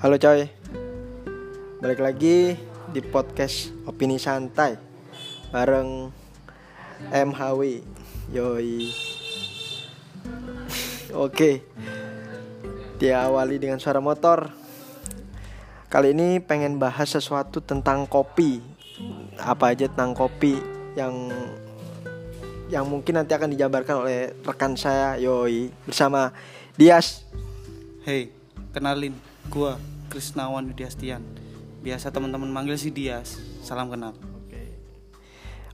Halo coy. Balik lagi di podcast Opini Santai Bareng MHW Yoi. Oke. Diawali dengan suara motor. Kali ini pengen bahas sesuatu tentang kopi. Apa aja tentang kopi Yang yang mungkin nanti akan dijabarkan oleh rekan saya Yoi bersama Dias. Hey, kenalin, gua Krisnawan Widiastian. Biasa teman-teman manggil si Dias. Salam kenal.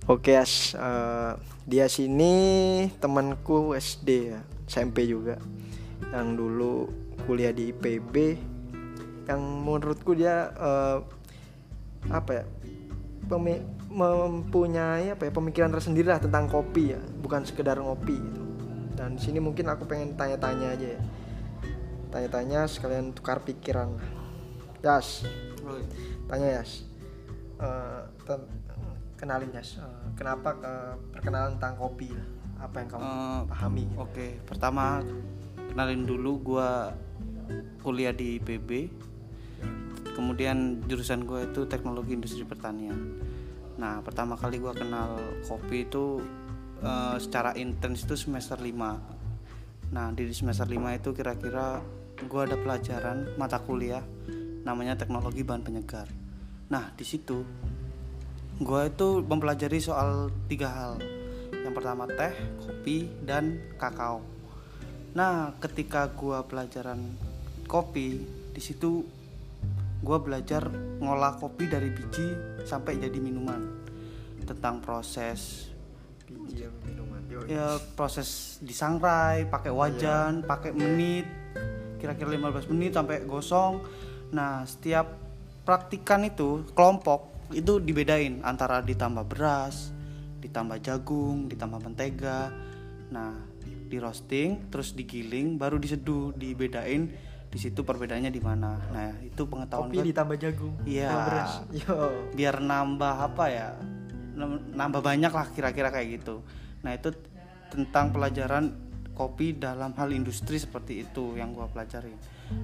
Oke As, eh, dia sini temanku SD ya, SMP juga, yang dulu kuliah di IPB, yang menurutku dia eh, apa ya, pemi- mempunyai apa ya pemikiran tersendiri lah tentang kopi ya, bukan sekedar ngopi gitu. Dan sini mungkin aku pengen tanya-tanya aja ya, tanya-tanya sekalian tukar pikiran. Yas, tanya Yas, Eh, ten- kenalin Yas, Eh, kenapa ke perkenalan tentang kopi? Apa yang kamu Eh, pahami? Oke, pertama kenalin dulu gua kuliah di IPB. Kemudian jurusan gue itu teknologi industri pertanian. Nah, pertama kali gua kenal kopi itu eh, secara intens itu semester 5 Nah, di semester 5 itu kira-kira gua ada pelajaran mata kuliah namanya teknologi bahan penyegar. Nah, di situ gua itu mempelajari soal tiga hal. Yang pertama teh, kopi, dan kakao. Nah, ketika gua pelajaran kopi, di situ gua belajar ngolah kopi dari biji sampai jadi minuman. Tentang proses Biji yang minuman. Ya proses disangrai pakai wajan pakai menit kira-kira 15 menit sampai gosong nah setiap praktikan itu kelompok itu dibedain antara ditambah beras ditambah jagung ditambah mentega nah di roasting terus digiling baru diseduh dibedain di situ perbedaannya di mana nah itu pengetahuan Kopi gua- ditambah jagung. Iya. sama beras. Yo. biar nambah apa ya nam- nambah banyak lah kira-kira kayak gitu nah itu tentang pelajaran kopi dalam hal industri seperti itu yang gua pelajari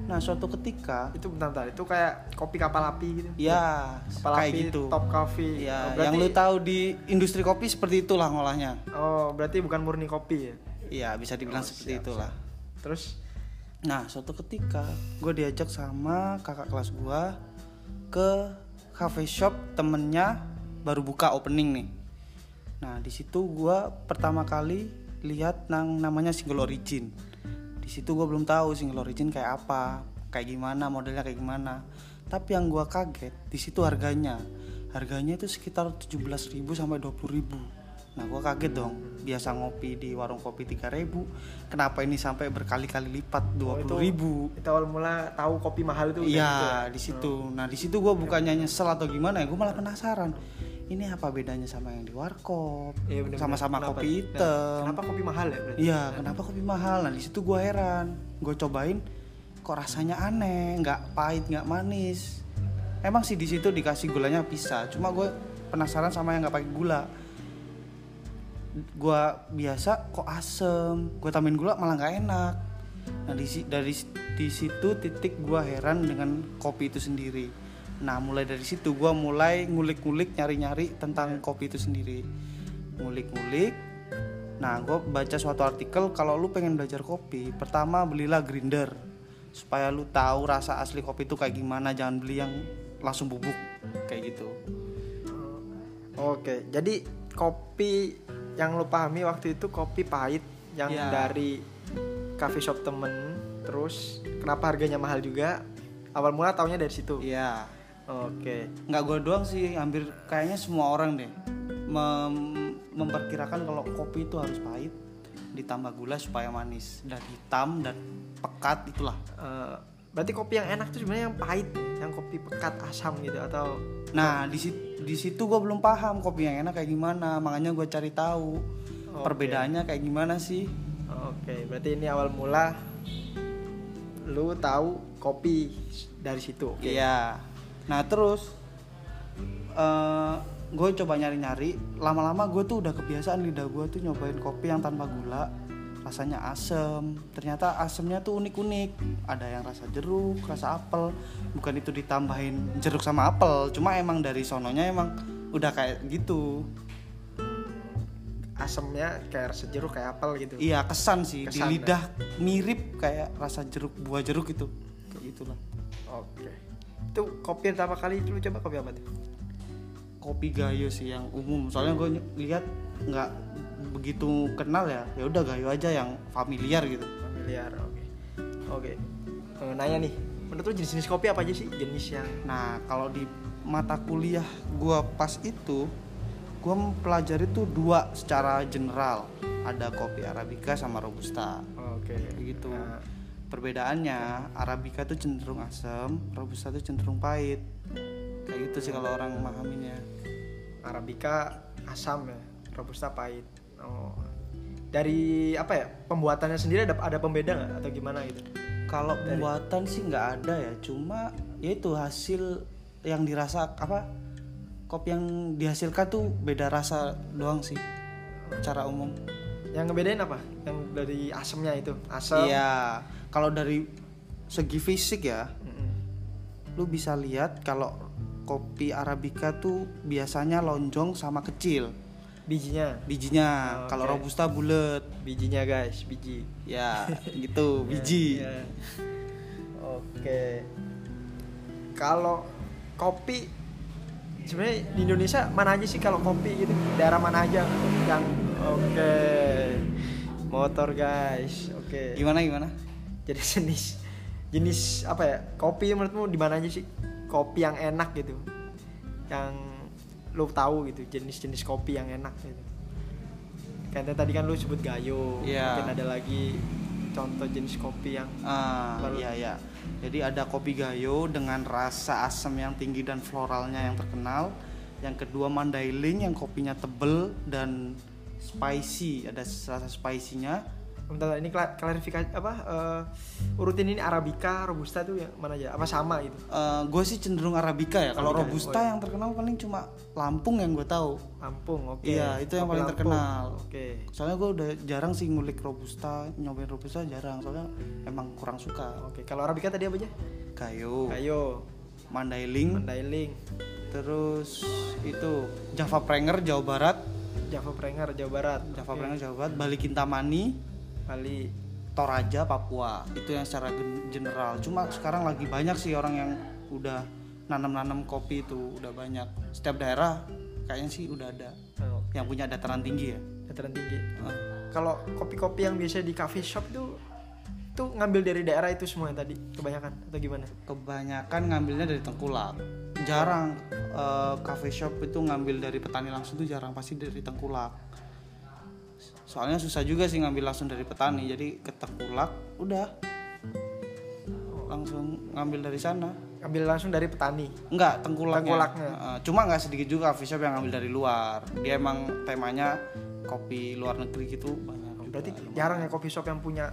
nah suatu ketika Itu bentar, bentar. Itu kayak kopi kapal api gitu. ya Kapal kayak api, gitu Top coffee. ya Oh, berarti, yang lu tahu di industri kopi seperti itulah ngolahnya Oh, berarti bukan murni kopi ya. ya bisa dibilang Oh, seperti siap, itulah Terus Nah, suatu ketika gue diajak sama kakak kelas gue ke cafe shop temennya baru buka opening nih. Nah, di situ gue pertama kali lihat nang namanya single origin. Di situ gue belum tahu single origin kayak apa, kayak gimana, modelnya kayak gimana. Tapi yang gue kaget di situ harganya. Harganya itu sekitar 17.000 sampai 20.000. Nah, gue kaget dong. Biasa ngopi di warung kopi 3.000, kenapa ini sampai berkali-kali lipat 20.000? itu awal mula tahu kopi mahal itu udah gitu ya? Iya di situ. Nah di situ gue bukannya nyesel atau gimana ya, gue malah penasaran. Ini apa bedanya sama yang di warkop? Iya. Sama-sama Kenapa- kopi nah, hitam. kenapa kopi mahal ya berarti? Iya, kenapa kopi mahal? Nah di situ gue heran. Gue cobain, kok rasanya aneh, nggak pahit, nggak manis. Emang sih di situ dikasih gulanya bisa. Cuma gue penasaran sama yang nggak pakai gula. Gue biasa kok asem. Gue tambahin gula malah nggak enak. Nah di dari di situ titik gue heran dengan kopi itu sendiri. Nah mulai dari situ gue mulai ngulik-ngulik nyari-nyari tentang kopi itu sendiri. Ngulik-ngulik. Nah gue baca suatu artikel kalau lu pengen belajar kopi, pertama belilah grinder supaya lu tahu rasa asli kopi itu kayak gimana. Jangan beli yang langsung bubuk kayak gitu. Oke, jadi kopi yang lu pahami waktu itu kopi pahit yang Iya. dari coffee shop temen, terus kenapa harganya mahal juga? Awal mula taunya dari situ. Iya. Oke, nggak gue doang sih hampir kayaknya semua orang deh mem- memperkirakan kalau kopi itu harus pahit ditambah gula supaya manis dan hitam dan pekat itulah. Eh, berarti kopi yang enak tuh sebenarnya yang pahit, yang kopi pekat asam gitu atau? Nah di situ di situ gue belum paham kopi yang enak kayak gimana makanya gue cari tahu Oke. perbedaannya kayak gimana sih. Oke, berarti ini awal mula lu tahu kopi dari situ. Iya nah terus eh gue coba nyari-nyari. Lama-lama gue tuh udah kebiasaan lidah gue tuh nyobain kopi yang tanpa gula. Rasanya asem. Ternyata asemnya tuh unik-unik. Ada yang rasa jeruk rasa apel. Bukan itu ditambahin jeruk sama apel. Cuma emang dari sononya emang udah kayak gitu. Asemnya kayak rasa jeruk kayak apel gitu? Iya kesan sih. Kesan, di lidah mirip kayak rasa jeruk buah jeruk itu kayak gitulah. Oke itu kopi yang pertama kali lu coba kopi apa tuh? Kopi gayo sih yang umum. Soalnya gue lihat nggak begitu kenal ya. Ya udah gayo aja yang familiar gitu. Familiar oke. Oke Eh, nanya nih. Menurut lu jenis-jenis kopi apa aja sih? Jenis yang nah kalau di mata kuliah gue pas itu gue mempelajari tuh dua secara general. Ada kopi arabica sama robusta. Oke. Kayak gitu. Nah, perbedaannya arabica tuh cenderung asam robusta tuh cenderung pahit. Kayak gitu sih kalau orang memahaminya. Arabica asam ya robusta pahit. Oh. Dari apa ya pembuatannya sendiri ada ada pembeda nggak atau gimana gitu? Kalau pembuatan sih nggak ada ya cuma ya itu hasil yang dirasa apa kopi yang dihasilkan tuh beda rasa doang sih secara umum. Yang ngebedain apa? Yang dari asemnya itu asam iya kalau dari segi fisik ya Mm-mm. lu bisa lihat kalau kopi arabica tuh biasanya lonjong sama kecil. Bijinya? Bijinya. Oh, kalau robusta bulat bijinya guys biji. Ya gitu biji. Ya, ya. oke. Kalau kopi sebenarnya di Indonesia mana aja sih kalau kopi gitu? Daerah mana aja? Yang oke. Motor guys oke. Gimana gimana jadi jenis jenis apa ya kopi menurutmu di mana aja sih kopi yang enak gitu yang lu tahu gitu jenis-jenis kopi yang enak gitu kayak tadi kan lu sebut gayo Iya. mungkin ada lagi contoh jenis kopi yang Ah, Lalu- iya iya. Jadi ada kopi gayo dengan rasa asam yang tinggi dan floralnya yang terkenal. Yang kedua mandailing yang kopinya tebel dan spicy, ada rasa spicy-nya. Bentar, ini kla- klarifikasi apa eh, urutin ini arabica robusta tuh yang mana aja apa sama gitu gue sih cenderung arabica ya. Kalau robusta oh iya. yang terkenal paling cuma Lampung yang gue tahu. Lampung oke Iya, itu yang paling Lampung. terkenal. oke Soalnya gue udah jarang sih ngulik robusta, nyobain robusta jarang. Soalnya emang kurang suka. oke kalau arabica tadi apa aja Gayo, gayo mandailing, mandailing terus itu Java Pranger Jawa Barat. java pranger jawa barat Java Oke. Pranger Jawa Barat, Bali Kintamani, Bali Toraja Papua. Itu yang secara gen- general. Cuma sekarang lagi banyak sih orang yang udah nanam-nanam kopi itu udah banyak. Setiap daerah kayaknya sih udah ada Oh, yang punya dataran tinggi ya. dataran tinggi Ah. kalau kopi-kopi yang biasa di coffee shop tuh tuh ngambil dari daerah itu semua yang tadi kebanyakan atau gimana Kebanyakan ngambilnya dari tengkulak. Jarang eh, cafe shop itu ngambil dari petani langsung tuh jarang pasti dari tengkulak. Soalnya susah juga sih ngambil langsung dari petani. Jadi ke tengkulak udah langsung ngambil dari sana. ngambil langsung dari petani Enggak, tengkulaknya. Tengkulaknya. Heeh, cuma nggak sedikit juga coffee shop yang ngambil dari luar. Dia emang temanya kopi luar negeri gitu banyak. juga. berarti jarang ya coffee shop yang punya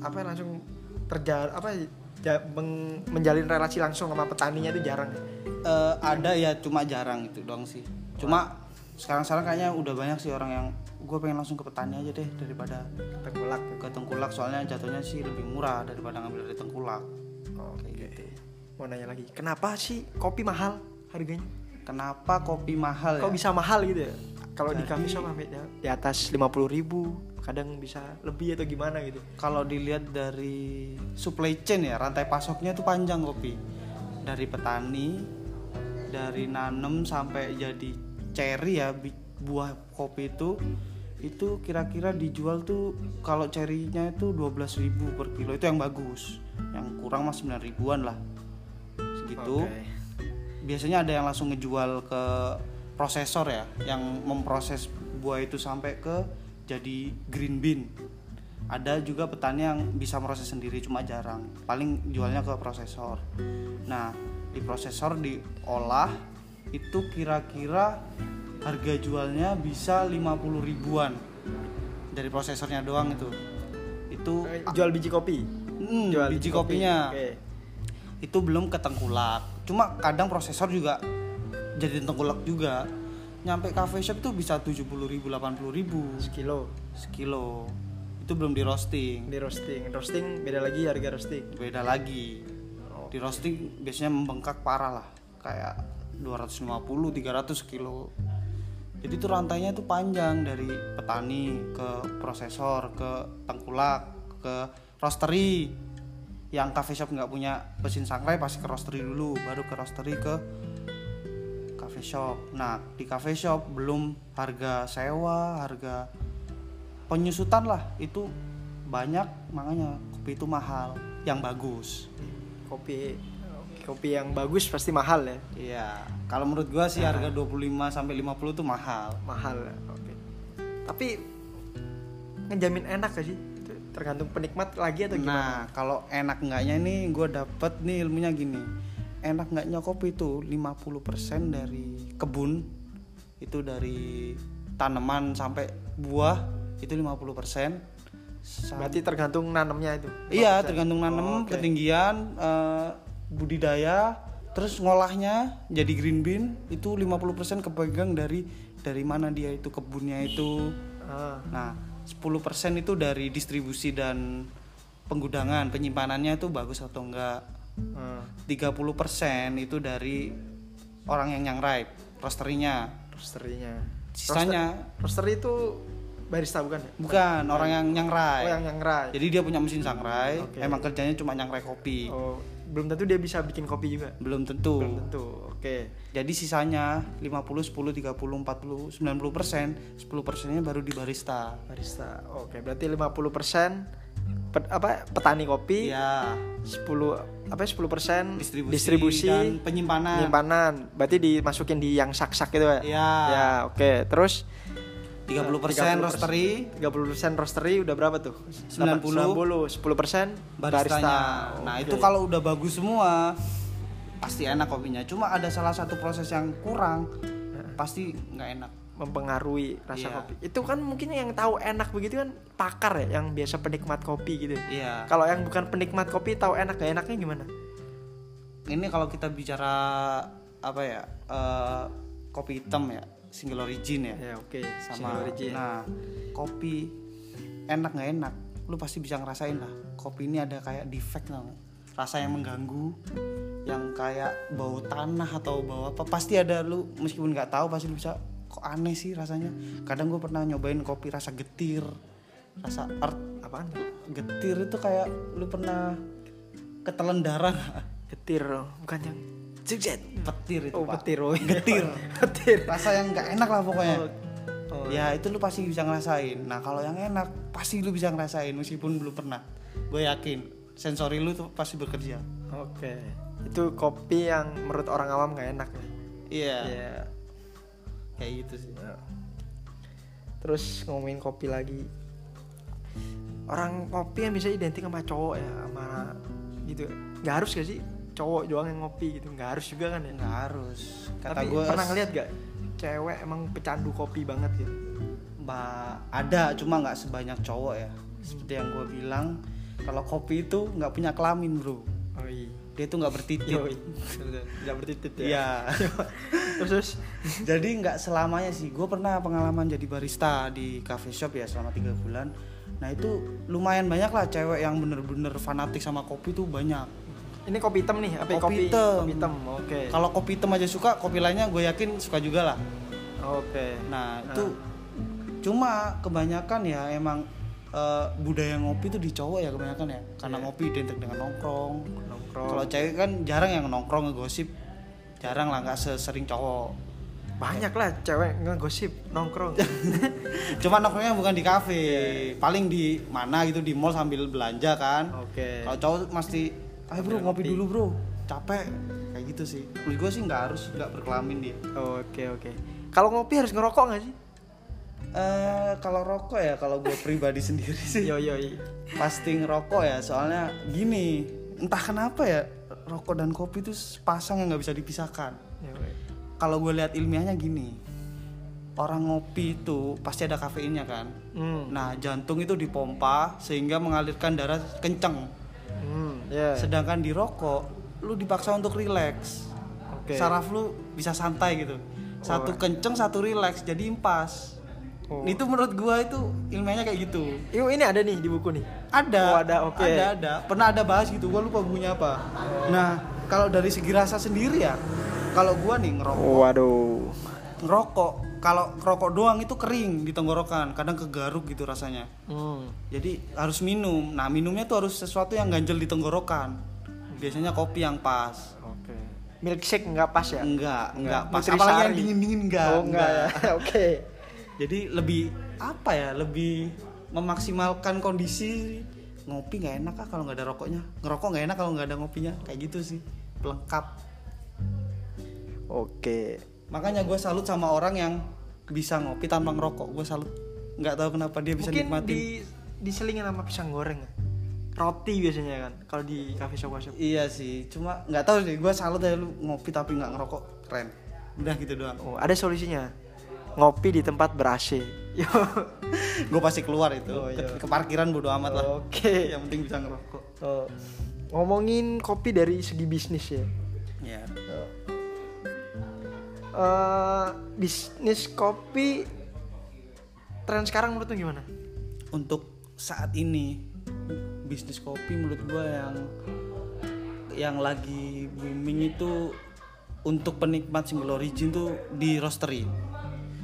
apa ya, langsung terjal apa ya, ja- meng- menjalin relasi langsung sama petaninya itu jarang ya Eh, ada ya cuma jarang itu doang sih. Cuma sekarang-sekarang kayaknya udah banyak sih orang yang gue pengen langsung ke petani aja deh daripada tengkulak ke tengkulak soalnya jatuhnya sih lebih murah daripada ngambil dari tengkulak. oke Kayak gitu. mau nanya lagi kenapa sih kopi mahal harganya Kenapa kopi mahal ya? kok bisa mahal gitu ya kalau di coffee shop sampai di- atas 50.000 ribu kadang bisa lebih atau gimana gitu Kalau dilihat dari supply chain ya, rantai pasoknya itu panjang kopi. Dari petani, dari nanem sampai jadi cherry ya, buah kopi itu itu kira-kira dijual tuh kalau cherrynya itu 12.000 per kilo itu yang bagus. Yang kurang mas 9 ribuan lah. Segitu. Oke. Biasanya ada yang langsung ngejual ke prosesor ya, yang memproses buah itu sampai ke jadi green bean ada juga petani yang bisa proses sendiri cuma jarang paling jualnya ke prosesor nah di prosesor diolah itu kira-kira harga jualnya bisa 50 ribuan. Dari prosesornya doang itu. Itu Eh, jual biji kopi? Hmm, jual biji kopinya. Oke. itu belum ke tengkulak cuma kadang prosesor juga jadi tengkulak juga. Nyampe cafe shop tuh bisa 70 ribu 80 ribu. Sekilo. Sekilo. Itu belum di roasting. Di roasting. Roasting beda lagi harga roasting. beda lagi. Di roasting biasanya membengkak parah lah. Kayak 250 300 kilo jadi itu rantainya itu panjang dari petani ke prosesor ke tengkulak ke roastery. Yang cafe shop nggak punya mesin sangrai pasti ke roastery dulu baru ke roastery ke cafe shop. Nah di cafe shop belum harga sewa harga penyusutan lah. Itu banyak makanya kopi itu mahal. Yang bagus. Kopi kopi yang bagus pasti mahal ya. Iya, kalau menurut gua sih harga 25 sampai 50 tuh mahal. Mahal. ya, Oke. Tapi ngejamin enak gak sih? Tergantung penikmat lagi atau gimana? Nah, kalau enak enggaknya nih gua dapet nih ilmunya gini. Enak enggaknya kopi itu 50% dari kebun itu dari tanaman sampai buah itu 50%. Sa- Berarti tergantung nanemnya itu. Iya, 50%. tergantung nanem, Oh, oke. ketinggian, eh, budidaya, terus ngolahnya jadi green bean itu 50% kepegang dari dari mana dia itu kebunnya itu. Ah, Nah, 10% itu dari distribusi dan penggudangan, penyimpanannya itu bagus atau enggak. ah. 30% itu dari orang yang nyangrai, roasterinya. roasterynya. Sisanya Roaster itu barista bukan ya? bukan orang yang nyangrai. Oh, yang nyangrai. Jadi dia punya mesin sangrai, Oke. emang kerjanya cuma nyangrai kopi. Oh, belum tentu dia bisa bikin kopi juga. Belum tentu. Belum tentu. Oke. Jadi sisanya 50, 10, 30, 40, 90 persen 10 persennya baru di barista Barista. Oke, berarti 50% pet, apa petani kopi, Iya 10 apa 10% distribusi, distribusi dan penyimpanan penyimpanan. Berarti dimasukin di yang sak-sak itu ya. Iya Ya, oke. Terus 30 persen 30%. roastery 30% roastery udah berapa tuh? 90. 90 10% baristanya barista. Nah Oke. itu kalau udah bagus semua Pasti enak kopinya Cuma ada salah satu proses yang kurang Pasti nggak enak mempengaruhi rasa Iya. kopi. Itu kan mungkin yang tahu enak begitu kan pakar ya, yang biasa penikmat kopi gitu. Iya Kalau yang bukan penikmat kopi tahu enak gak enaknya gimana? Ini kalau kita bicara Apa ya eh, Kopi hitam ya Single origin ya Ya oke, sama Single origin. nah kopi enak nggak enak lu pasti bisa ngerasain lah kopi ini ada kayak defect nggak? rasa yang mengganggu yang kayak bau tanah atau bau apa pasti ada lu meskipun nggak tahu pasti lu bisa kok aneh sih rasanya kadang gue pernah nyobain kopi rasa getir rasa earth Apaan? getir itu kayak lu pernah ketelan darah? Getir loh, bukan yang zigzag. petir itu Oh, Pak. petir. Oh, getir Getir. rasa yang nggak enak lah pokoknya Oh, ya itu lu pasti bisa ngerasain nah kalau yang enak pasti lu bisa ngerasain meskipun belum pernah gue yakin sensori lu tuh pasti bekerja Oke. Itu kopi yang menurut orang awam gak enak ya. iya Iya. kayak gitu sih Terus ngomongin kopi lagi. Orang kopi yang bisa identik sama cowok ya, sama gitu. Gak harus gak sih cowok doang yang ngopi gitu? Gak harus juga kan ya? nggak harus kata Tapi gue pernah ngeliat gak cewek emang pecandu kopi banget gitu? mbak ada cuma nggak sebanyak cowok ya seperti yang gue bilang kalau kopi itu nggak punya kelamin bro Oh iya. dia tuh nggak bertitit Yoi. Tidak bertitit ya. Iya. terus, terus jadi nggak selamanya sih gue pernah pengalaman jadi barista di cafe shop ya selama tiga bulan nah itu lumayan banyak lah cewek yang bener-bener fanatik sama kopi tuh banyak ini kopi hitam nih, apa Kopi hitam. Kopi hitam. Oke. kalau kopi hitam aja suka kopi lainnya gue yakin suka juga lah Oke. nah itu cuma kebanyakan ya emang eh, budaya ngopi tuh di cowok ya kebanyakan ya karena Iya. ngopi identik dengan nongkrong Nongkrong. kalau cewek kan jarang yang nongkrong ngegosip jarang lah nggak sesering cowok banyak lah cewek ngegosip nongkrong. cuma nongkrongnya bukan di kafe Iya. paling di mana gitu di mall sambil belanja kan Oke. kalau cowok mesti ayo bro ngopi dulu bro. Capek. Kayak gitu sih. Menurut gue sih nggak harus nggak berkelamin dia Oke oke. Kalau ngopi harus ngerokok nggak sih? eh kalau rokok ya kalau gue pribadi sendiri sih. Yo yo. pasti ngerokok ya soalnya gini entah kenapa ya rokok dan kopi itu pasang yang nggak bisa dipisahkan. Yo, kalau gue lihat ilmiahnya gini orang ngopi itu pasti ada kafeinnya kan? Hmm. nah jantung itu dipompa sehingga mengalirkan darah kenceng Hmm. Ya. sedangkan di rokok lu dipaksa untuk rileks Oke. saraf lu bisa santai gitu satu Oh. kenceng satu rileks jadi impas Oh. itu menurut gua itu ilmiahnya kayak gitu Yuk ini ada nih di buku nih. ada Oh, ada, oke. ada ada pernah ada bahas gitu gua lupa bukunya apa nah kalau dari segi rasa sendiri ya kalau gua nih ngerokok Waduh. ngerokok kalau ngerokok doang itu kering di tenggorokan kadang kegaruk gitu rasanya Hmm. jadi harus minum nah minumnya tuh harus sesuatu yang ganjel di tenggorokan biasanya kopi yang pas Oke. Milkshake nggak pas ya? enggak enggak pas Nutrisari. apalagi yang dingin dingin enggak Oh enggak ya. Oke. jadi lebih apa ya lebih memaksimalkan kondisi ngopi nggak enak ah kalau nggak ada rokoknya ngerokok nggak enak kalau nggak ada ngopinya kayak gitu sih pelengkap Oke. Makanya gue salut sama orang yang bisa ngopi tanpa ngerokok gue salut nggak tahu kenapa dia bisa Mungkin nikmatin di diselingin sama pisang goreng ya? Roti biasanya kan kalau di cafe shop shop. iya sih cuma nggak tahu sih gue salut ya lu ngopi tapi nggak ngerokok keren udah gitu doang Oh, ada solusinya. Ngopi di tempat ber AC. Yo. gue pasti keluar itu Oh, iya. ke, ke parkiran bodo amat lah Oke. yang penting bisa ngerokok Oh. Ngomongin kopi dari segi bisnis ya. ya Eh, bisnis kopi tren sekarang menurut lu gimana? untuk saat ini bisnis kopi menurut gua yang yang lagi booming itu untuk penikmat single origin tuh di roastery.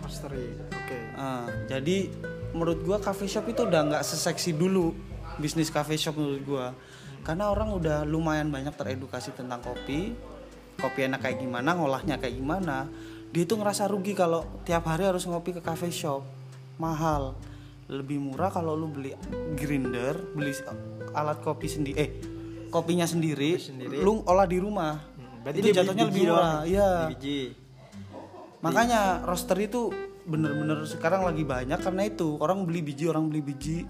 Roastery. Oke. Ah, jadi menurut gua cafe shop itu udah nggak seseksi dulu bisnis cafe shop menurut gua. Karena orang udah lumayan banyak teredukasi tentang kopi, kopi enak kayak gimana, ngolahnya kayak gimana. Dia tuh ngerasa rugi kalau tiap hari harus ngopi ke cafe shop, mahal. Lebih murah kalau lu beli grinder, beli alat kopi sendiri, eh kopinya sendiri, sendiri. lu olah di rumah. Hmm, berarti itu jatuhnya lebih murah, nih? iya. Makanya roaster itu bener-bener sekarang lagi banyak karena itu orang beli biji orang beli biji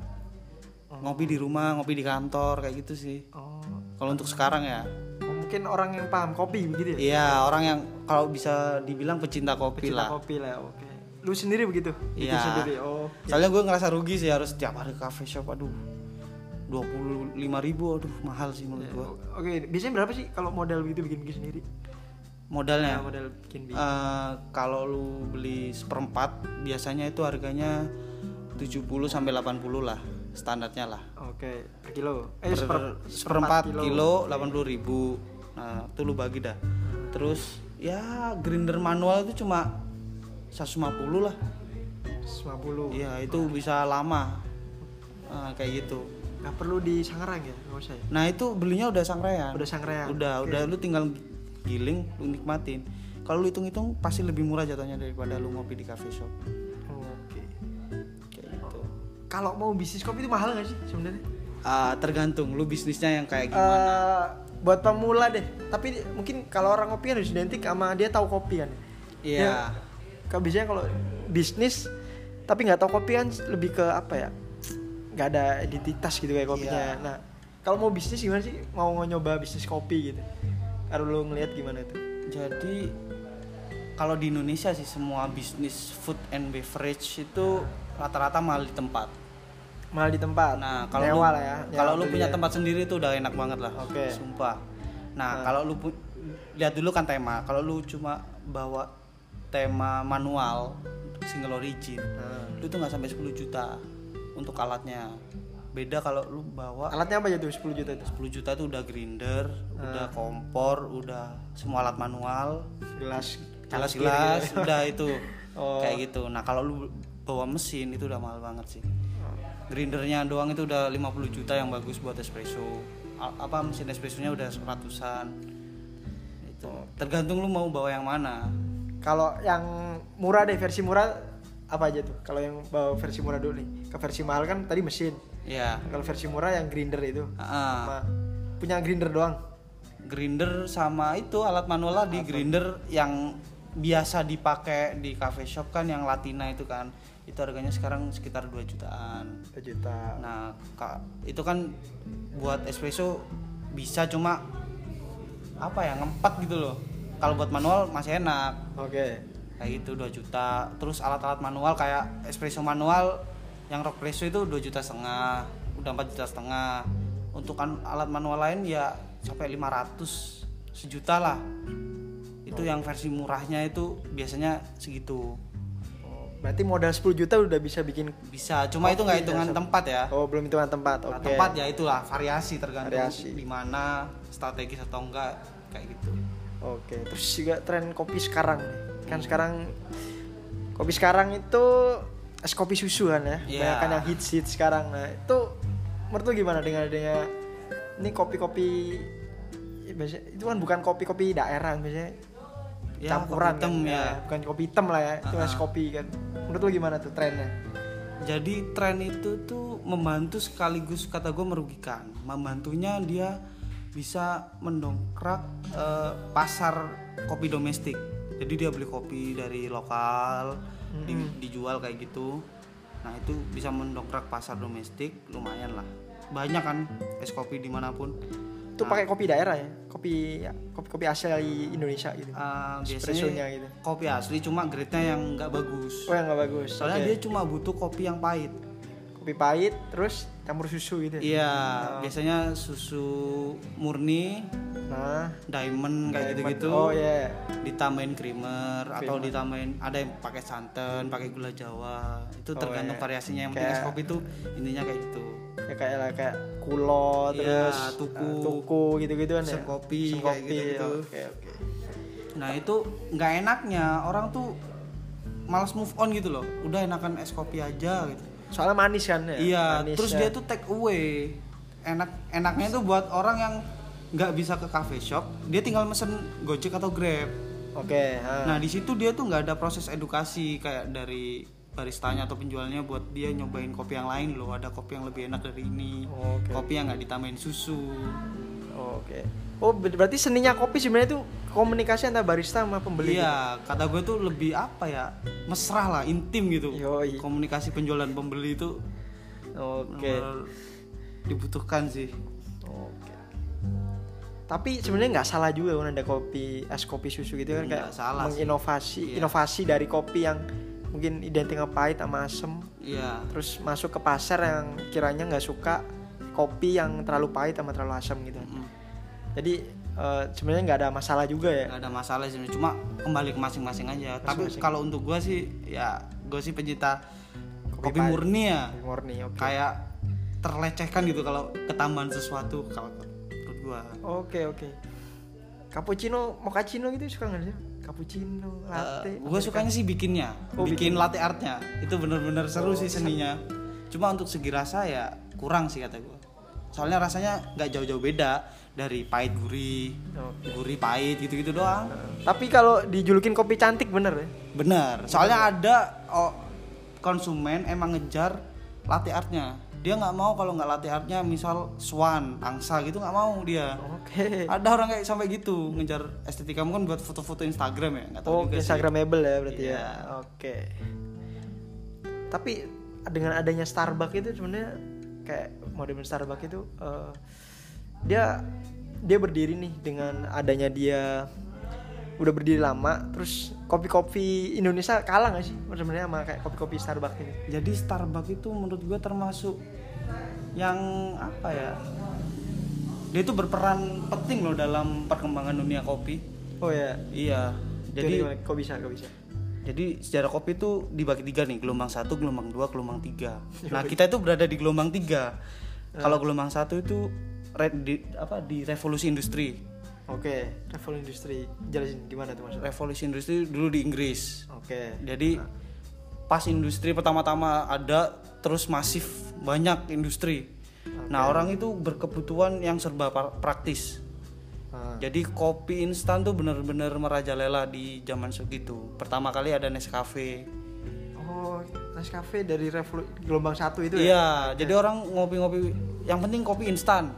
ngopi di rumah ngopi di kantor kayak gitu sih Oh. kalau untuk sekarang ya Oh, mungkin orang yang paham kopi begitu ya? iya orang yang kalau bisa dibilang pecinta kopi Pecinta lah kopi lah, oke. Lu sendiri begitu? Iya. sendiri. Oh. soalnya gue ngerasa rugi sih harus tiap hari ke cafe shop aduh dua puluh lima ribu aduh mahal sih menurut gue Oke, biasanya berapa sih kalau modal begitu bikin bikin sendiri? modalnya Nah, modal bikin bikin. Eh, kalau lu beli seperempat biasanya itu harganya 70 sampai 80 lah standarnya lah Oke, per kilo. Eh, per, seper- seperempat kilo, 80 ribu nah itu lu bagi dah terus ya grinder manual itu cuma 150 lah 150. iya itu bisa lama Nah, kayak gitu Nggak perlu di Sangarang ya, nggak usah ya. nah itu belinya udah sangrean Udah sangrean. udah Oke. udah lu tinggal giling lu nikmatin kalau lu hitung-hitung pasti lebih murah jatuhnya daripada lu ngopi di cafe shop Oke. kayak gitu Kalau mau bisnis kopi itu mahal nggak sih sebenarnya? Ah, tergantung lu bisnisnya yang kayak gimana buat pemula deh. Tapi mungkin kalau orang kopi harus identik sama dia tahu kopi kan. iya Ya, Kalau biasanya kalau bisnis tapi nggak tahu kopi kan lebih ke apa ya? Nggak ada identitas gitu kayak kopinya. Iya. Nah, kalau mau bisnis gimana sih? Mau nyoba bisnis kopi gitu? Kalau lu ngelihat gimana tuh? Jadi kalau di Indonesia sih semua bisnis food and beverage itu rata-rata mahal di tempat. Mahal di tempat. Nah, kalau lu, lah ya. kalau lu punya ya. tempat sendiri itu udah enak banget lah. Oke. Sumpah. Nah, Nah. kalau lu lihat dulu kan tema. Kalau lu cuma bawa tema manual single origin, Nah. itu tuh nggak sampai 10 juta untuk alatnya. Beda kalau lu bawa Alatnya apa aja tuh 10 juta itu? 10 juta itu udah grinder, Ah. udah kompor, udah semua alat manual, Gelas cangkir gitu. udah itu Oh. kayak gitu nah kalau lu bawa mesin itu udah mahal banget sih grindernya doang itu udah 50 juta yang bagus buat espresso apa mesin espressonya udah ratusan itu tergantung lu mau bawa yang mana Kalau yang murah deh versi murah apa aja tuh? Kalau yang bawa versi murah dulu nih. Ke versi mahal kan tadi mesin. ya Kalau versi murah yang grinder itu. Sama punya grinder doang. grinder sama itu alat manual lah di grinder yang biasa dipakai di cafe shop kan yang Latina itu kan itu harganya sekarang sekitar 2 jutaan 2 juta. Nah, Kak, itu kan buat espresso bisa cuma apa ya ngempat gitu loh. Kalau buat manual masih enak. Oke. Kayak gitu 2 juta. Terus alat-alat manual kayak espresso manual yang rock presso itu 2 juta setengah, udah 4 juta setengah. Untuk kan alat manual lain ya sampai 500 sejuta lah. Itu yang versi murahnya itu biasanya segitu. Berarti modal 10 juta udah bisa bikin bisa cuma itu nggak hitungan tempat ya Oh, belum hitungan tempat. Oke. Nah, tempat ya itulah variasi tergantung Variasi. di mana strategis atau enggak kayak gitu Oke, terus juga tren kopi sekarang nih. Kan sekarang kopi sekarang itu es kopi susu kan ya. Iya. Banyak kan yang hits hits sekarang. Nah, itu menurut lu gimana dengan adanya ini kopi-kopi biasanya itu kan bukan kopi-kopi daerah biasanya Ya, campuran kopi hitam kan? ya. bukan kopi hitam lah ya itu es Ah-ah. kopi kan. Menurut lu gimana tuh trennya? Jadi tren itu tuh membantu sekaligus kata gue merugikan. Membantunya dia bisa mendongkrak eh, pasar kopi domestik. Jadi dia beli kopi dari lokal di- dijual kayak gitu. Nah itu bisa mendongkrak pasar domestik lumayan lah. Banyak kan es kopi di mana pun itu pakai kopi daerah ya? Kopi ya, kopi kopi asli Indonesia gitu. Espressonya biasanya gitu. kopi asli cuma grade-nya yang nggak bagus. Oh yang nggak bagus. Soalnya Oke. dia cuma butuh kopi yang pahit. Kopi pahit terus campur susu gitu ya? iya biasanya susu murni nah. diamond kayak gitu-gitu. Oh ya ditambahin creamer atau ditambahin ada yang pakai santan pakai gula jawa. Itu Oh, tergantung iya. variasinya. Yang penting kopi itu intinya kayak gitu ya kayak lah kayak kulo Iya, terus tuku. eh, tuku gitu gitu kan ya kopi, kayak kopi, gitu-gitu. oke oke nah itu nggak enaknya orang tuh malas move on gitu loh udah enakan es kopi aja gitu soalnya manis kan ya iya Manis terus ya. dia tuh take away enak enaknya itu buat orang yang nggak bisa ke cafe shop dia tinggal mesen gojek atau grab oke ah. Nah di situ dia tuh nggak ada proses edukasi kayak dari baristanya atau penjualnya buat dia nyobain kopi yang lain loh. Ada kopi yang lebih enak dari ini. Oke. Kopi yang nggak ditambahin susu. oke oh ber- berarti seninya kopi sebenarnya itu komunikasi antara barista sama pembeli gitu? Iya, kata gue tuh lebih apa ya? Mesra lah, intim gitu. Yoi. Komunikasi penjual dan pembeli itu oke benar-benar dibutuhkan sih. Oke. Tapi sebenarnya nggak salah juga kan ada kopi es kopi susu gitu kan Nggak kayak salah sih. menginovasi Iya. inovasi dari kopi yang mungkin identiknya pahit sama asem Iya. terus masuk ke pasar yang kiranya nggak suka kopi yang terlalu pahit sama terlalu asam gitu. Mm. Jadi eh, sebenarnya nggak ada masalah juga ya. nggak ada masalah sih cuma kembali ke masing-masing aja tapi Masing-masing. kalau untuk gue sih ya gue sih pencinta Kopi kopi, pahit. murni ya Kopi murni, oke. kayak terlecehkan gitu kalau ketambahan sesuatu kalau menurut gua Oke oke. Cappuccino, mochaccino gitu suka nggak sih? Cappuccino, latte. gue sukanya sih bikinnya Oh, bikin bikin. latte artnya itu bener-bener seru Oh, sih seninya cuma untuk segi rasa ya kurang sih kata gue soalnya rasanya nggak jauh-jauh beda dari pahit gurih Oke. gurih pahit gitu-gitu doang Tapi kalau dijulukin kopi cantik bener ya? bener soalnya ada oh, konsumen emang ngejar latte artnya dia nggak mau kalau nggak latte artnya misal swan angsa gitu nggak mau dia Oke. ada orang kayak sampai gitu ngejar estetika mungkin buat foto-foto Instagram ya nggak tahu Oh, juga sih. Instagramable ya berarti Iya. ya. Oke. Tapi dengan adanya Starbucks itu sebenarnya kayak model Starbucks itu eh, dia dia berdiri nih dengan adanya dia udah berdiri lama terus kopi-kopi Indonesia kalah gak sih sebenarnya sama kayak kopi-kopi Starbucks ini? jadi Starbucks itu menurut gue termasuk yang apa ya dia itu berperan penting loh dalam perkembangan dunia kopi. Oh ya. iya. Jadi jadi kok bisa kok bisa? jadi sejarah kopi itu dibagi tiga nih gelombang satu gelombang dua gelombang tiga. Nah kita itu berada di gelombang tiga. Kalau gelombang satu itu re- di, apa di revolusi industri Oke, travel industry jelasin gimana tuh maksudnya? revolusi industri dulu di Inggris Oke. Jadi pas industri pertama-tama ada terus masif banyak industri. Nah, orang itu berkebutuhan yang serba pra- praktis. Ah, Jadi kopi instan tuh bener-bener merajalela di zaman segitu. Pertama kali ada Nescafe. Oh, Nescafe dari revolu gelombang satu itu Iya, ya? jadi orang ngopi-ngopi yang penting kopi instan.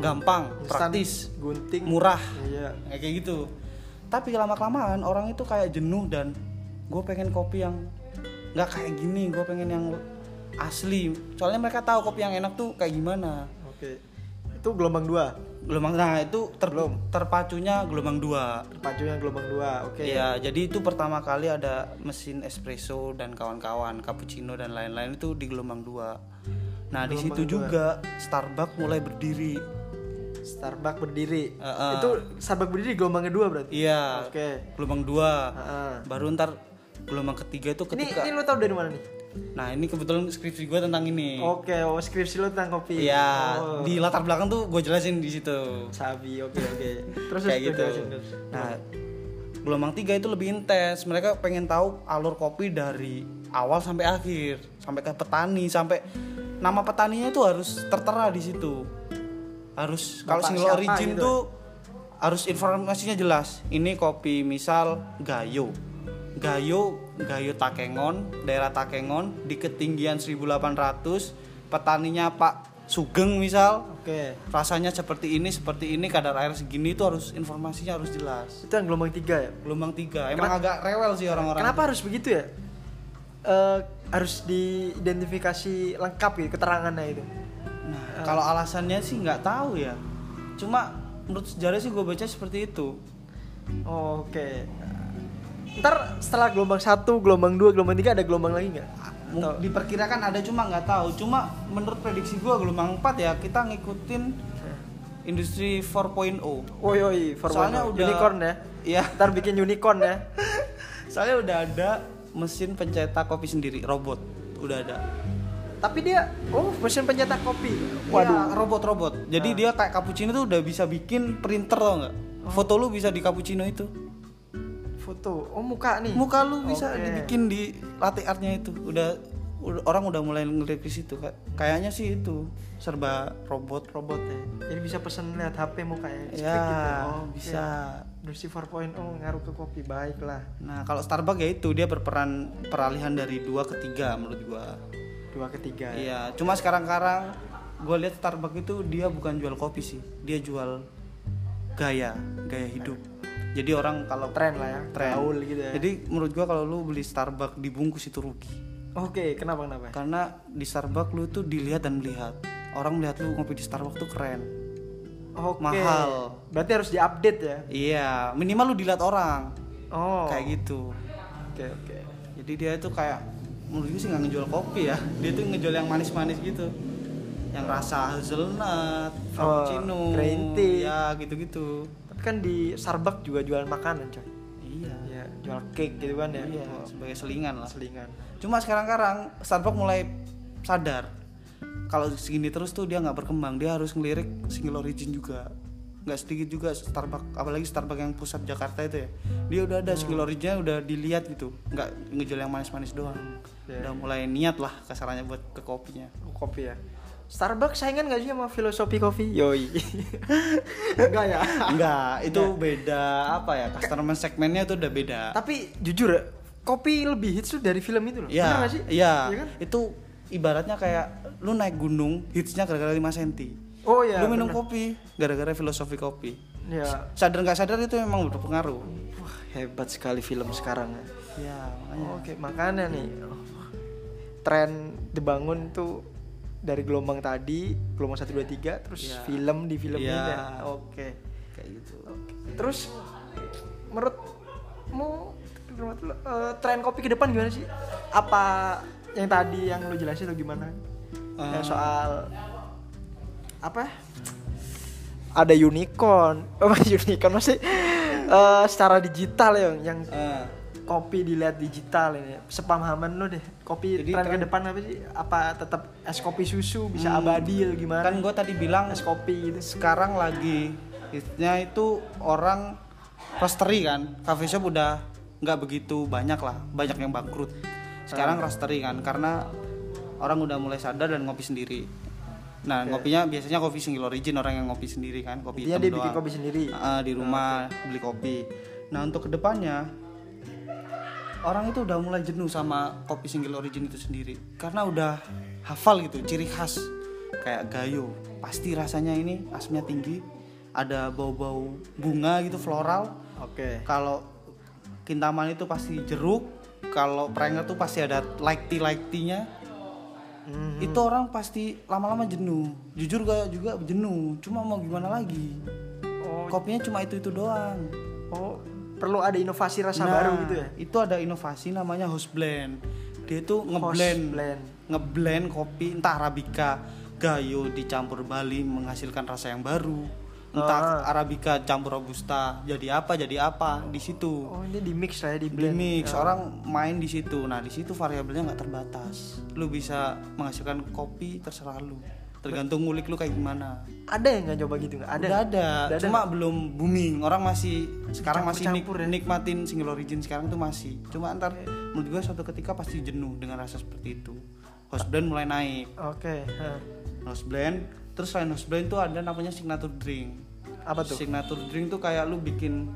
Hmm. Gampang, Instan, praktis, gunting, murah. Iya. kayak gitu tapi lama kelamaan orang itu kayak jenuh dan gue pengen kopi yang nggak kayak gini gue pengen yang asli soalnya mereka tahu kopi yang enak tuh kayak gimana Oke. Itu gelombang dua. gelombang nah itu ter- Belum. terpacunya gelombang dua Terpacunya gelombang dua. Oke. Iya, jadi itu pertama kali ada mesin espresso dan kawan-kawan, cappuccino dan lain-lain itu di gelombang dua. Nah, di situ juga Starbucks mulai berdiri. Starbucks berdiri. Heeh. Itu Starbucks berdiri gelombang kedua berarti. Iya, Oke. gelombang dua. Heeh. Baru ntar gelombang ketiga itu Ini ketika ini lu tahu dari mana nih? nah ini kebetulan skripsi gue tentang ini Oke, oh skripsi lu tentang kopi. Iya, Oh, di latar belakang tuh gue jelasin di situ. sabi. Oke, oke. Terus Kayak gitu. terus. Nah, gelombang tiga itu lebih intens. Mereka pengen tahu alur kopi dari awal sampai akhir, sampai ke petani, sampai nama petaninya itu harus tertera di situ. Harus kalau single origin gitu tuh harus informasinya jelas. Ini kopi misal Gayo. Gayo, Gayo Takengon, daerah Takengon di ketinggian 1800, petaninya Pak Sugeng misal, Oke. rasanya seperti ini seperti ini kadar air segini itu harus informasinya harus jelas Itu yang gelombang tiga ya? gelombang tiga emang agak rewel sih orang-orang Kenapa harus begitu ya? Eh harus diidentifikasi lengkap gitu keterangannya itu. Nah kalau alasannya sih nggak tahu ya cuma menurut sejarah sih gue baca seperti itu Oh, Oke. Ntar setelah gelombang satu, gelombang dua, gelombang tiga ada gelombang lagi nggak? Diperkirakan ada cuma nggak tahu cuma menurut prediksi gue gelombang 4 ya kita ngikutin industri 4.0 Woi woi, Soalnya udah- unicorn ya. Iya. Ntar bikin unicorn ya. soalnya udah ada mesin pencetak kopi sendiri robot udah ada Tapi dia, oh mesin pencetak kopi. Waduh, Waduh. robot-robot. Jadi dia kayak cappuccino tuh udah bisa bikin printer tau nggak? Foto lu bisa di cappuccino itu. Foto. Oh muka nih. Muka lu bisa Oke. dibikin di latte artnya itu. Udah, orang udah mulai ngeliat ke situ. Kay- Kayaknya sih itu serba robot. robot ya. Jadi bisa pesen lihat HP mukanya. spek Ya, gitu. Oh, bisa. Industri 4.0 ngaruh ke kopi baiklah. Nah, kalau Starbucks ya itu dia berperan peralihan dari dua ke tiga menurut gua. Dua ketiga. ya. Iya, cuma sekarang-karang gue lihat Starbucks itu dia bukan jual kopi sih, dia jual gaya, gaya hidup. Jadi orang kalau Tren lah ya. tren. Gaul gitu ya. Jadi menurut gua kalau lu beli Starbucks dibungkus itu rugi. Oke, kenapa kenapa? Karena di Starbucks lu tuh dilihat dan melihat. Orang melihat lu ngopi di Starbucks tuh keren. Oke. mahal. Berarti harus diupdate ya. Iya, minimal lu dilihat orang. Oh. Kayak gitu. Oke oke. Jadi dia itu kayak menurut gue sih nggak ngejual kopi ya. Dia tuh ngejual yang manis-manis gitu. Yang rasa hazelnut, frappuccino, green tea. ya gitu-gitu. Tapi kan di Starbucks juga jualan makanan coy. Iya. Ya, jual cake gitu kan ya. Iya, Oh, sebagai selingan lah. selingan. Cuma sekarang-karang Starbucks mulai sadar kalau segini terus tuh dia nggak berkembang, dia harus ngelirik single origin juga. Nggak sedikit juga Starbucks, apalagi Starbucks yang pusat Jakarta itu ya. Dia udah ada single originnya udah dilihat gitu, nggak ngejual yang manis-manis doang. Iya. Udah mulai niat lah kasarannya buat ke kopinya. Oh, kopi ya. Starbucks saingan gak sih sama filosofi kopi? Yoi. Enggak ya. Enggak, itu beda apa ya? Customer segmennya itu udah beda. Tapi jujur ya, kopi lebih hits tuh dari film itu loh. Iya, iya. kan? Itu ibaratnya kayak lu naik gunung, hitsnya gara-gara 5 cm. Oh iya. lu minum bener. kopi gara-gara filosofi kopi Ya. sadar nggak sadar itu memang berpengaruh Wah, hebat sekali film sekarang ya. ya makanya Oke, makanya nih tren dibangun tuh dari gelombang tadi, gelombang 1 2 3 terus Iya. film di film ini ya. Oke. kayak gitu Terus menurutmu eh, tren kopi ke depan gimana sih? Apa yang tadi yang lu jelasin atau gimana? yang Eh. soal apa? Ada unicorn, oh unicorn? Masih eh, secara digital ya yang Eh, kopi dilihat digital ini. Sepamahaman lu deh. Kopi Jadi tren ke depan apa sih? Apa tetap es kopi susu bisa abadi atau gimana? Kan gue tadi bilang es kopi gitu. sekarang lagi hitsnya itu orang roastery kan. Cafe shop udah nggak begitu banyak lah. Banyak yang bangkrut. Sekarang roastery kan karena orang udah mulai sadar dan ngopi sendiri nah ngopinya biasanya kopi single origin orang yang ngopi sendiri kan kopi Intinya hitam dia bikin doang. kopi sendiri. Ah, di rumah beli kopi. Nah untuk ke depannya orang itu udah mulai jenuh sama kopi single origin itu sendiri. Karena udah hafal gitu ciri khas. Kayak gayo pasti rasanya ini asamnya tinggi ada bau-bau bunga gitu floral. Oke. Kalau kintaman itu pasti jeruk kalau prenger tuh pasti ada light tea Mhm. itu orang pasti lama-lama jenuh. Jujur gak juga jenuh. Cuma mau gimana lagi? Oh. Kopinya cuma itu itu doang. Oh perlu ada inovasi rasa Nah, baru gitu ya? itu ada inovasi namanya house blend. Dia itu ngeblend. blend. ngeblend kopi entah arabica gayo dicampur bali menghasilkan rasa yang baru entah arabica campur robusta jadi apa jadi apa di situ Oh ini di mix lah ya di di blend. mix orang main di situ nah di situ variabelnya nggak terbatas lu bisa menghasilkan kopi terserah lu tergantung ngulik lu kayak gimana Ada yang nggak coba gitu nggak? Ada. udah ada Udah ada. cuma belum booming orang masih sekarang masih nik- ya? nikmatin single origin sekarang tuh masih cuma ntar menurut gua suatu ketika pasti jenuh dengan rasa seperti itu house blend mulai naik Oke. hah. house blend terus selain house blend tuh ada namanya signature drink. Apa tuh? signature drink tuh kayak lu bikin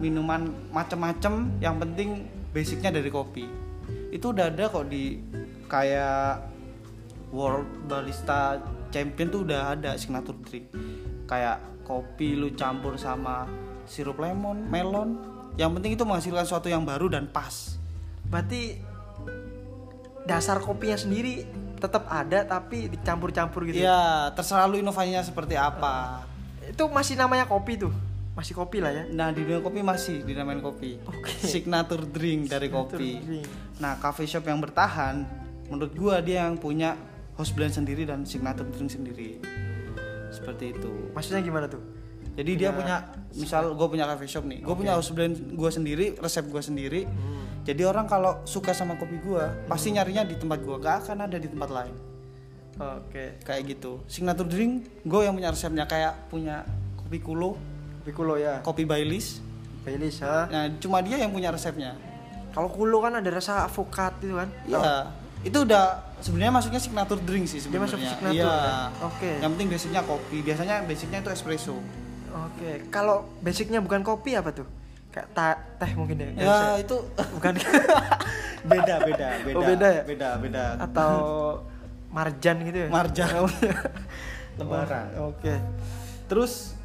minuman macem-macem yang penting basicnya dari kopi. Itu udah ada kok di kayak World Barista Champion tuh udah ada signature drink. Kayak kopi lu campur sama sirup lemon melon. Yang penting itu menghasilkan sesuatu yang baru dan pas. Berarti dasar kopinya sendiri tetap ada tapi dicampur-campur gitu. Iya, terserah lu inovasinya seperti apa. Itu masih namanya kopi tuh. Masih kopi lah ya. Nah di dunia kopi masih dinamain kopi. Oke. Signature drink dari kopi. drink. Nah cafe shop yang bertahan, menurut gua dia yang punya house blend sendiri dan signature drink sendiri. Seperti itu. Maksudnya gimana tuh? Jadi dia punya, misal gue punya cafe shop nih, gue punya house blend gue sendiri, resep gue sendiri. Hmm. Jadi orang kalau suka sama kopi gue, pasti nyarinya di tempat gue, gak akan ada di tempat lain. Oke. Kayak gitu. Signature drink, gue yang punya resepnya kayak punya kopi kulo, Kopi kulo ya. kopi Baileys. Baileys ha. Nah, cuma dia yang punya resepnya. Kalau kulo kan ada rasa avokat gitu kan. Iya. Itu udah sebenarnya masuknya signature drink sih Dia masuk sebenarnya. signature Iya. ya? Oke. Yang penting basicnya kopi. Biasanya basicnya itu espresso. Oke. Kalau basicnya bukan kopi apa tuh? Kayak ta- teh mungkin ya. Ya, itu bukan beda beda beda. Oh, beda ya? Beda beda. atau marjan gitu ya. Marjan. Oh. Lebaran. Oke. Terus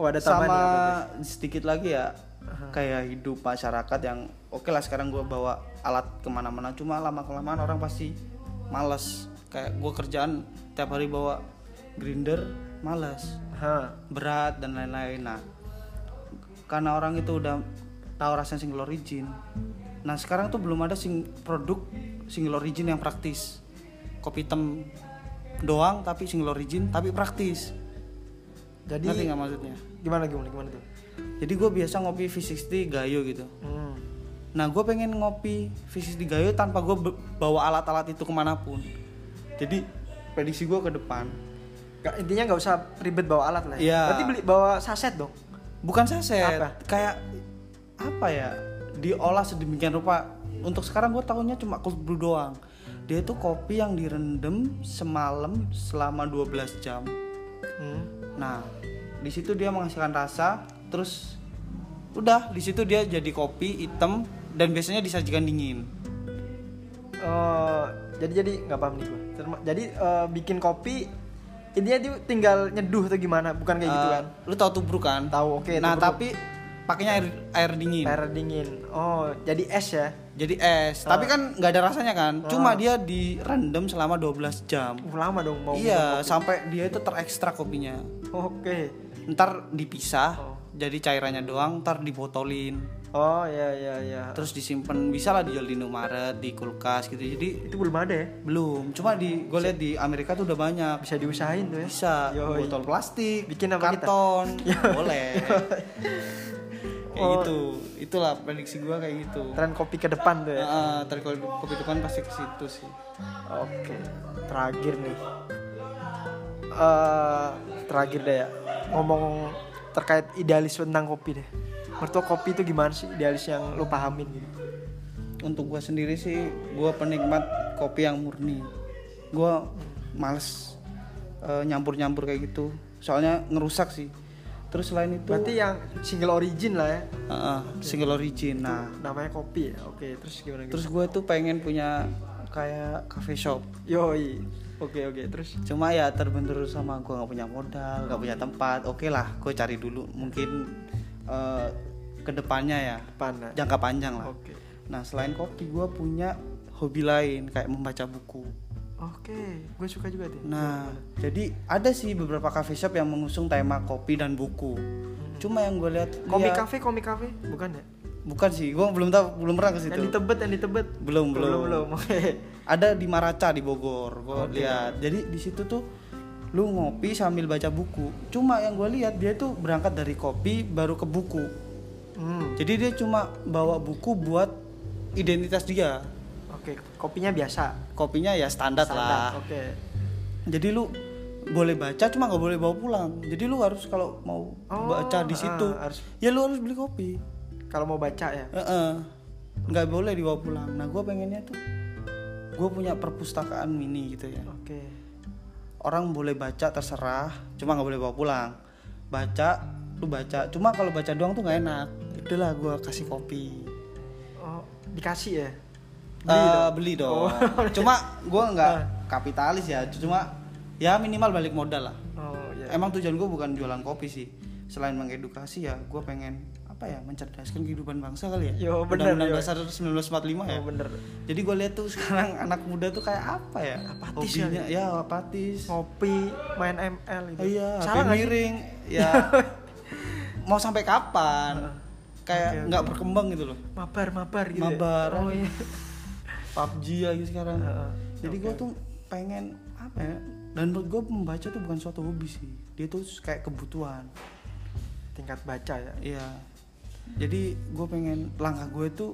Oh ada sama ya, sedikit lagi ya kayak hidup masyarakat yang oke lah sekarang gue bawa alat ke mana-mana cuma lama kelamaan orang pasti males kayak gue kerjaan tiap hari bawa grinder males Hah. berat dan lain-lain nah karena orang itu udah tahu rasanya single origin nah sekarang tuh belum ada sing produk single origin yang praktis kopi hitam doang tapi single origin tapi praktis Jadi ngerti nggak maksudnya gimana gimana gimana tuh? jadi gue biasa ngopi V60 Gayo gitu Hmm. nah gue pengen ngopi V60 Gayo tanpa gue bawa alat-alat itu ke mana pun jadi prediksi gue ke depan Nggak, intinya nggak usah ribet bawa alat lah. ya. Iya. Berarti beli bawa saset dong. Bukan saset Apa? kayak apa ya diolah sedemikian rupa untuk sekarang gue tahunya cuma cold brew doang dia itu kopi yang direndam semalam selama 12 jam Hmm. nah di situ dia menghasilkan rasa terus udah di situ dia jadi kopi hitam dan biasanya disajikan dingin Oh, jadi jadi nggak paham nih. Terma- Jadi eh, bikin kopi intinya dia tinggal nyeduh atau gimana? Bukan kayak gitu Eh, kan? lu tahu tubruk kan Tahu, oke, nah tubruk. tapi pakainya air air dingin Air dingin. Oh, jadi es ya? jadi es tapi Ah. kan nggak ada rasanya kan cuma dia direndam selama 12 jam Uh, lama dong mau iya sampai dia itu terekstrak kopinya Oke. ntar dipisah Oh. jadi cairannya doang ntar dibotolin Oh, ya ya ya. terus disimpan bisa lah dijual di Indomaret di kulkas gitu jadi Itu belum ada ya? belum cuma di gue lihat di Amerika tuh udah banyak Bisa diusahain tuh ya. bisa Yoi. botol plastik Bikin apa kita? karton boleh kayak Oh. gitu itulah prediksi gue kayak gitu Tren kopi ke depan tuh ya. Heeh, tadi kalau kopi depan pasti ke situ sih Oke, terakhir nih. eh terakhir deh ya. Ngomong terkait idealis tentang kopi deh. Lo kopi itu gimana sih idealis yang lo pahamin gitu? untuk gue sendiri sih gue penikmat kopi yang murni gue males eh, nyampur-nyampur kayak gitu soalnya ngerusak sih terus selain itu Berarti yang single origin lah ya. Heeh, single origin nah Namanya kopi ya. Oke, terus gimana? gimana? terus gue tuh pengen punya kayak cafe shop Yoi. Oke oke terus. cuma ya terbentur sama gue nggak punya modal nggak punya tempat oke lah gue cari dulu mungkin eh, ke depannya ya Depan lah. jangka panjang lah Oke. nah selain kopi gue punya hobi lain kayak membaca buku Oke, gue suka juga deh. Nah, jadi ada sih beberapa cafe shop yang mengusung tema kopi dan buku. Cuma yang gue lihat Komik dia- cafe, komik cafe, bukan ya? bukan sih, gue belum tahu, belum pernah ke situ. Yang di Tebet, yang di Tebet. Belum, belum. belum, belum. Oke. Ada di Maraca di Bogor, gue Oke. lihat. Jadi di situ tuh lu ngopi sambil baca buku cuma yang gue lihat dia tuh berangkat dari kopi baru ke buku Hmm. jadi dia cuma bawa buku buat identitas dia Oke, kopinya biasa. kopinya ya standar, lah Oke. jadi lu boleh baca cuma nggak boleh bawa pulang jadi lu harus kalau mau Oh, baca di ah, situ harus- ya lu harus beli kopi Kalau mau baca ya. Heeh. nggak boleh dibawa pulang nah gue pengennya tuh gue punya perpustakaan mini gitu ya Oke. orang boleh baca terserah cuma nggak boleh bawa pulang baca lu baca. Cuma kalau baca doang tuh nggak enak. Itulah gue kasih kopi. Oh, dikasih ya? Eh, beli dong. Oh. cuma gue nggak kapitalis ya. Cuma ya minimal balik modal lah. Oh, ya. emang tujuan gue bukan jualan kopi sih. Selain mengedukasi ya gue pengen apa ya mencerdaskan kehidupan bangsa kali ya. Yo, bener, Undang-Undang yo. dasar 1945 ya. Oh, bener. jadi gue lihat tuh sekarang anak muda tuh kayak apa ya? Apatis hobinya ya apatis. Ngopi, main ML itu. iya Salah miring. Ya mau sampai kapan kayak nggak berkembang gitu loh Mabar, mabar gitu. ya? Mabar. Oh iya. PUBG lagi sekarang Heeh. jadi gue tuh pengen apa ya dan menurut gue membaca tuh bukan suatu hobi sih dia tuh kayak kebutuhan Tingkat baca ya. Iya. Jadi gue pengen langkah gue tuh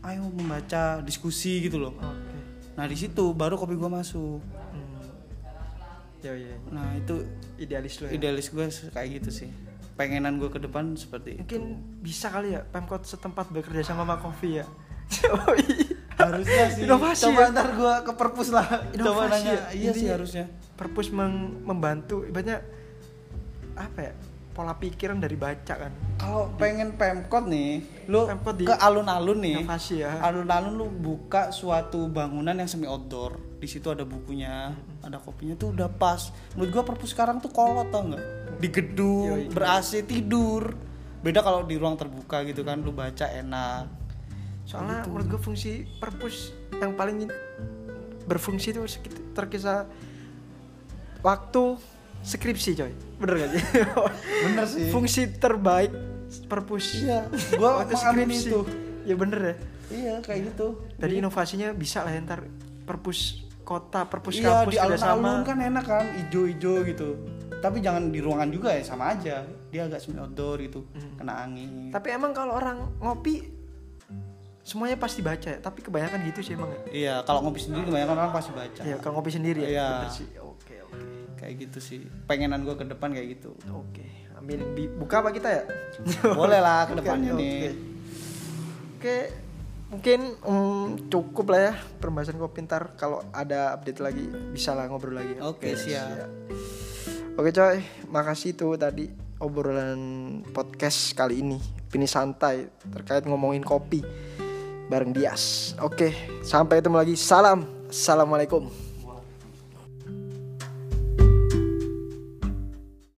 ayo membaca diskusi gitu loh. Oke. Nah di situ baru kopi gue masuk. Hmm. Ya, ya. Nah itu Idealis lo ya. idealis gue kayak gitu sih. Pengenan gue ke depan seperti itu. Mungkin bisa kali ya Pemkot setempat bekerja sama sama Kopi ya. Harusnya sih. Inovasi Coba ya. ntar gue ke perpus lah. Coba Inovasi nanya. ya. Iya sih harusnya. Perpus meng- membantu ibaratnya apa ya? Pola pikiran dari baca kan. Kalau pengen pemkot nih, lu Pemkot ke alun-alun nih. Inovasi ya. Alun-alun lu buka suatu bangunan yang semi outdoor. Di situ ada bukunya, ada kopinya tuh udah pas. Menurut gua perpus sekarang tuh kolot tau nggak? Di gedung, Yoi. ber AC tidur. Beda kalau di ruang terbuka gitu kan, lu baca enak. Soalnya Gitu. menurut gue fungsi perpus yang paling berfungsi itu sekitar kisah waktu skripsi coy. Bener gak sih? Bener sih. fungsi terbaik perpus. Iya, gua Waktu skripsi. itu. Ya bener ya. Iya, kayak gitu. Dari inovasinya bisa lah ya, ntar perpus kota, perpus iya, kampus di alun-alun kan enak kan, ijo-ijo gitu. Tapi jangan di ruangan juga ya, sama aja. Dia agak semi outdoor gitu, Hmm. kena angin. Tapi emang kalau orang ngopi semuanya pasti baca ya. Tapi kebanyakan gitu sih emang ya. Iya, kalau ngopi sendiri kebanyakan orang pasti baca. Iya, kalau ngopi sendiri ya. Iya. Sih. Oke, oke. Kayak gitu sih. Pengenan gue ke depan kayak gitu. Oke, amin. Bi- Buka apa kita ya? Boleh lah ke depannya oke. nih. Oke, mungkin mm, cukup lah ya perbahasan kopi ntar kalau ada update lagi bisa lah ngobrol lagi. ya. Oke, siap. Oke coy, makasih tuh tadi obrolan podcast kali ini. Ini santai terkait ngomongin kopi bareng Dias. Oke, sampai ketemu lagi. Salam. Assalamualaikum.